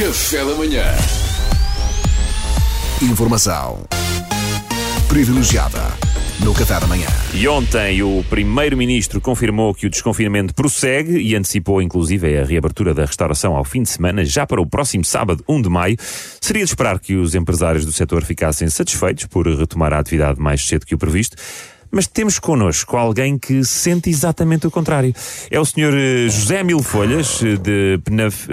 Café da manhã. Informação privilegiada no Café da Manhã. E ontem o Primeiro-Ministro confirmou que o desconfinamento prossegue e antecipou inclusive a reabertura da restauração ao fim de semana, já para o próximo sábado, 1 de maio. Seria de esperar que os empresários do setor ficassem satisfeitos por retomar a atividade mais cedo que o previsto. Mas temos connosco alguém que sente exatamente o contrário. É o Sr. José Mil Folhas, eh, de Penaf...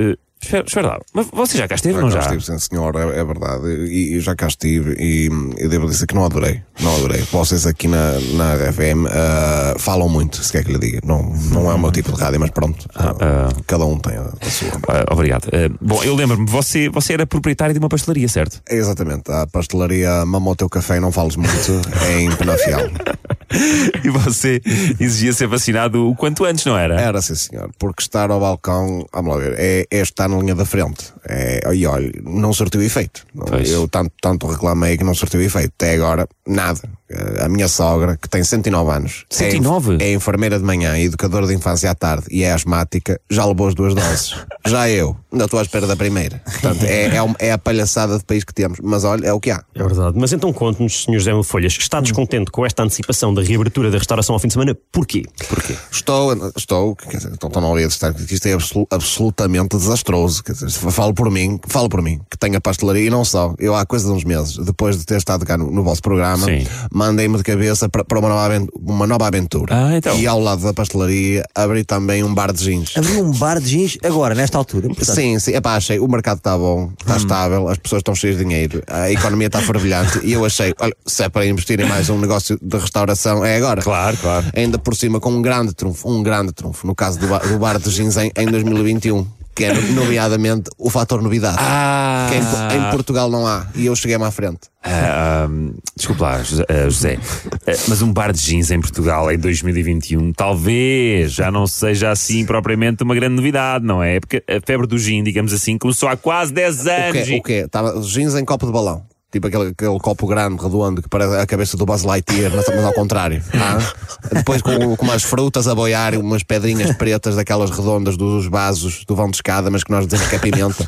Espera, lá, mas você já cá esteve, não Já já? cá estive, sim senhor, é, é verdade. E, e já cá estive e, e devo dizer que não adorei. Não adorei. Vocês aqui na, na RFM ah, falam muito, se quer que lhe diga. Não, não é o meu tipo de rádio, mas pronto. ah, cada um tem a, a sua. Ah, obrigado. Bom, eu lembro-me, você, você era proprietário de uma pastelaria, certo? É exatamente. A pastelaria Mamou Teu Café, não fales muito, é em Penafiel. E você exigia ser vacinado o quanto antes, não era? Era sim senhor, porque estar ao balcão, vamos lá ver, é, é estar na linha da frente. É, e olha, não surtiu efeito. Pois. Eu tanto, tanto reclamei que não surtiu efeito. Até agora, nada. Eh, A minha sogra, que tem 109 anos, 109? É, é enfermeira de manhã, educadora de infância à tarde e é asmática, já levou as duas doses. já eu, ainda estou à espera da primeira. Portanto, é, é, um- é a palhaçada de país que temos. Mas olha, é o que há. É verdade. Mas então conte-nos, Sr. José Folhas, está descontente com esta antecipação da reabertura da restauração ao fim de semana? Porquê? Porquê? Estou, estou, quer dizer, estou tão a estar que isto é absolu- absolutamente desastroso. Quer dizer, falo por mim, falo por mim, que tenho a pastelaria e não só. Eu há coisa de uns meses, depois de ter estado cá no, no vosso programa, mandei-me de cabeça para, para uma, nova uma nova aventura. Ah, então. E ao lado da pastelaria abri também um bar de jeans. Abrir um bar de jeans agora, nesta altura. Portanto, Sim, sim. Epá, achei, o mercado está bom, está estável, as pessoas estão cheias de dinheiro, a economia está fervilhante e eu achei, olha, se é para investir em mais um negócio de restauração, é agora. Claro, claro. Ainda por cima com um grande trunfo, um grande trunfo, no caso do, bar- do bar de jeans em, em 2021. Que é, nomeadamente, o fator novidade. Ah. Que em, em Portugal não há. E eu cheguei-me à frente. Ah, ah, desculpe lá, José, José. Ah, mas um bar de jeans em Portugal em 2021 talvez já não seja assim propriamente uma grande novidade, não é? Porque a febre do gin, digamos assim, começou há quase 10 O anos. quê? O quê? Estava jeans em copo de balão. Tipo aquele, aquele copo grande, redondo, que parece a cabeça do Buzz Lightyear, mas, mas ao contrário. Ah? Depois com, com umas frutas a boiar e umas pedrinhas pretas daquelas redondas dos vasos do vão de escada, mas que nós dizemos que é pimenta.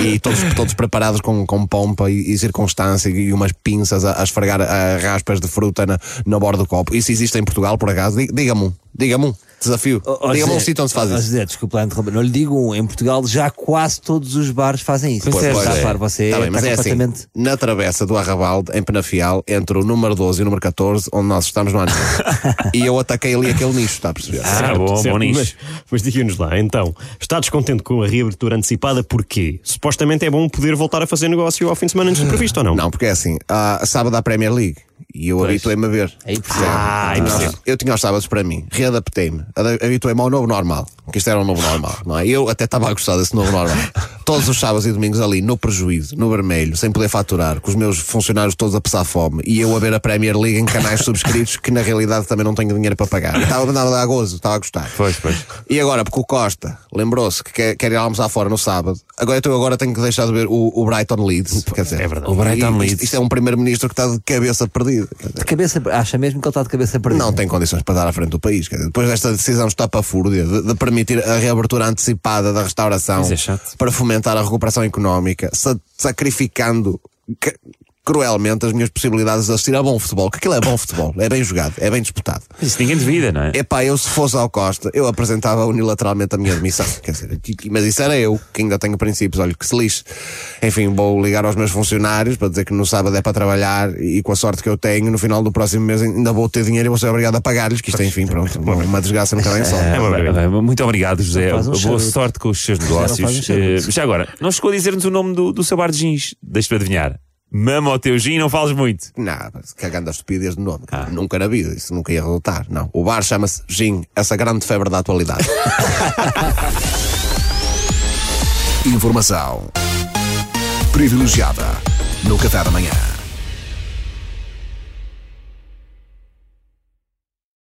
E todos, todos preparados com, com pompa e, e circunstância e umas pinças a, a esfregar a raspas de fruta na, na borda do copo. Isso existe em Portugal, por acaso? Di- Diga-me um. Diga-me um. Desafio. ó, ó, Diga-me um sítio onde se faz isso. José, desculpa lá interromper. Não lhe digo um. Em Portugal já quase todos os bares fazem isso. Pois é, Está pois é. claro, você Tá bem, mas está é assim, na travessa do Arrabalde, em Penafiel, entre o número 12 e o número 14, onde nós estamos no ano. e eu ataquei ali aquele nicho, está a perceber? Ah, bom, bom nicho. Mas, mas diga-nos lá, então, está descontente com a reabertura antecipada? Porquê? Supostamente é bom poder voltar a fazer negócio ao fim de semana antes do previsto, ou não? Não, porque é assim, ah, sábado há Premier League. E eu habituei-me a ver. Aí percebe. Ah, Nós- percebo. eu tinha os sábados para mim, readaptei-me, ada- habituei-me ao novo normal, que isto era o novo normal, não é? Eu até estava a gostar desse novo normal. Todos os sábados e domingos ali, no prejuízo, no vermelho, sem poder faturar, com os meus funcionários todos a passar fome, e eu a ver a Premier League em canais subscritos que na realidade também não tenho dinheiro para pagar. E Estava andava a dar gozo, estava a gostar. Pois, pois. E agora, porque o Costa lembrou-se que quer, quer ir almoçar fora no sábado, agora então eu agora tenho que deixar de ver o, o Brighton Leeds. Quer dizer, É verdade. O Brighton isto- Leeds. Isto é um primeiro-ministro que está de cabeça perdida. De cabeça, acha mesmo que ele está de cabeça perdida? não tem condições para dar à frente do país. Dizer, depois desta decisão estapafúrdia de, de permitir a reabertura antecipada da restauração é para fomentar a recuperação económica, sa- sacrificando ca- cruelmente as minhas possibilidades de assistir a bom futebol, que aquilo é bom futebol, é bem jogado, é bem disputado. Isso ninguém duvida, não é? Epá, eu se fosse ao Costa, eu apresentava unilateralmente a minha demissão. Quer dizer, mas isso era eu, que ainda tenho princípios, olha, que se lixe. Enfim, vou ligar aos meus funcionários para dizer que no sábado é para trabalhar e com a sorte que eu tenho, no final do próximo mês ainda vou ter dinheiro e vou ser obrigado a pagar-lhes, que isto, enfim, pronto, uma desgraça nunca vem só. É, bem, bem, muito obrigado, José. um Boa sorte com os seus negócios. um. Eh, já agora, não chegou a dizer-nos o nome do, do seu bar de jeans. Deixa-me adivinhar. Mama ao teu gin, não fales muito. Não, cagando a estupidez de nome. Nunca na vida, isso nunca ia resultar. Não. O bar chama-se Gin, essa grande febre da atualidade. Informação privilegiada no Café da Manhã.